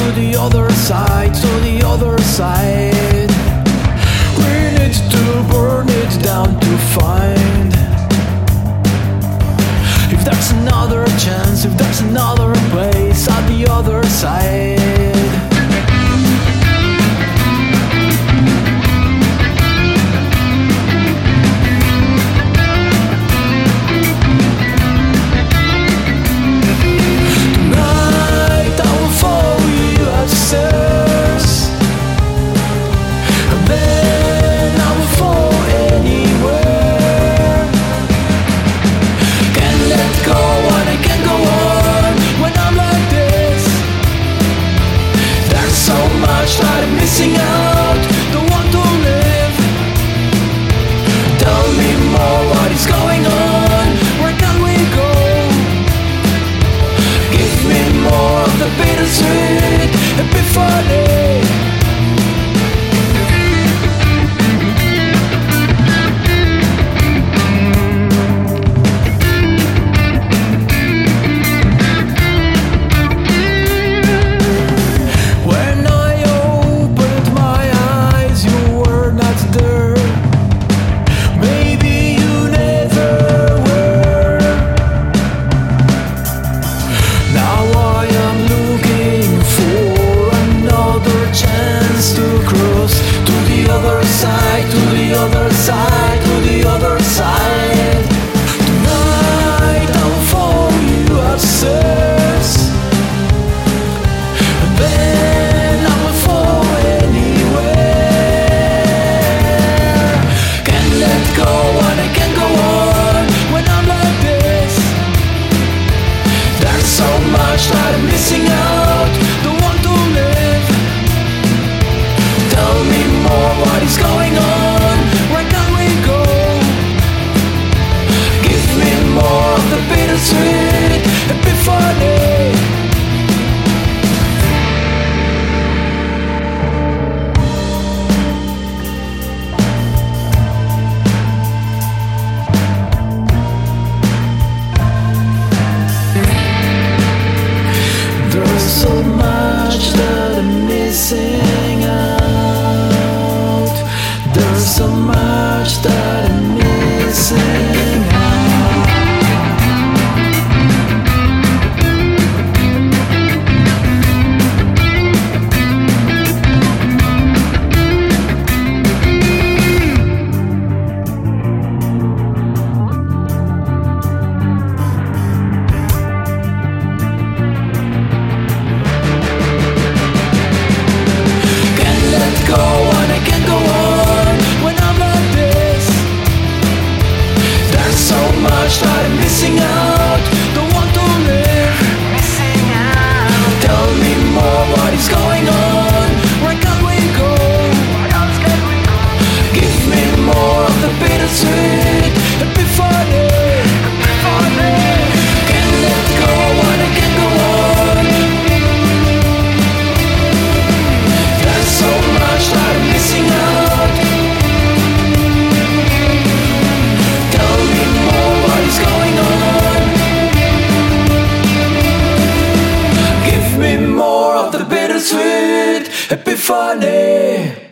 to the other side, to the other side. We need to burn it down to find if there's another chance, if there's another place at the other side. of the bittersweet epiphany i'm missing out. so much. funny.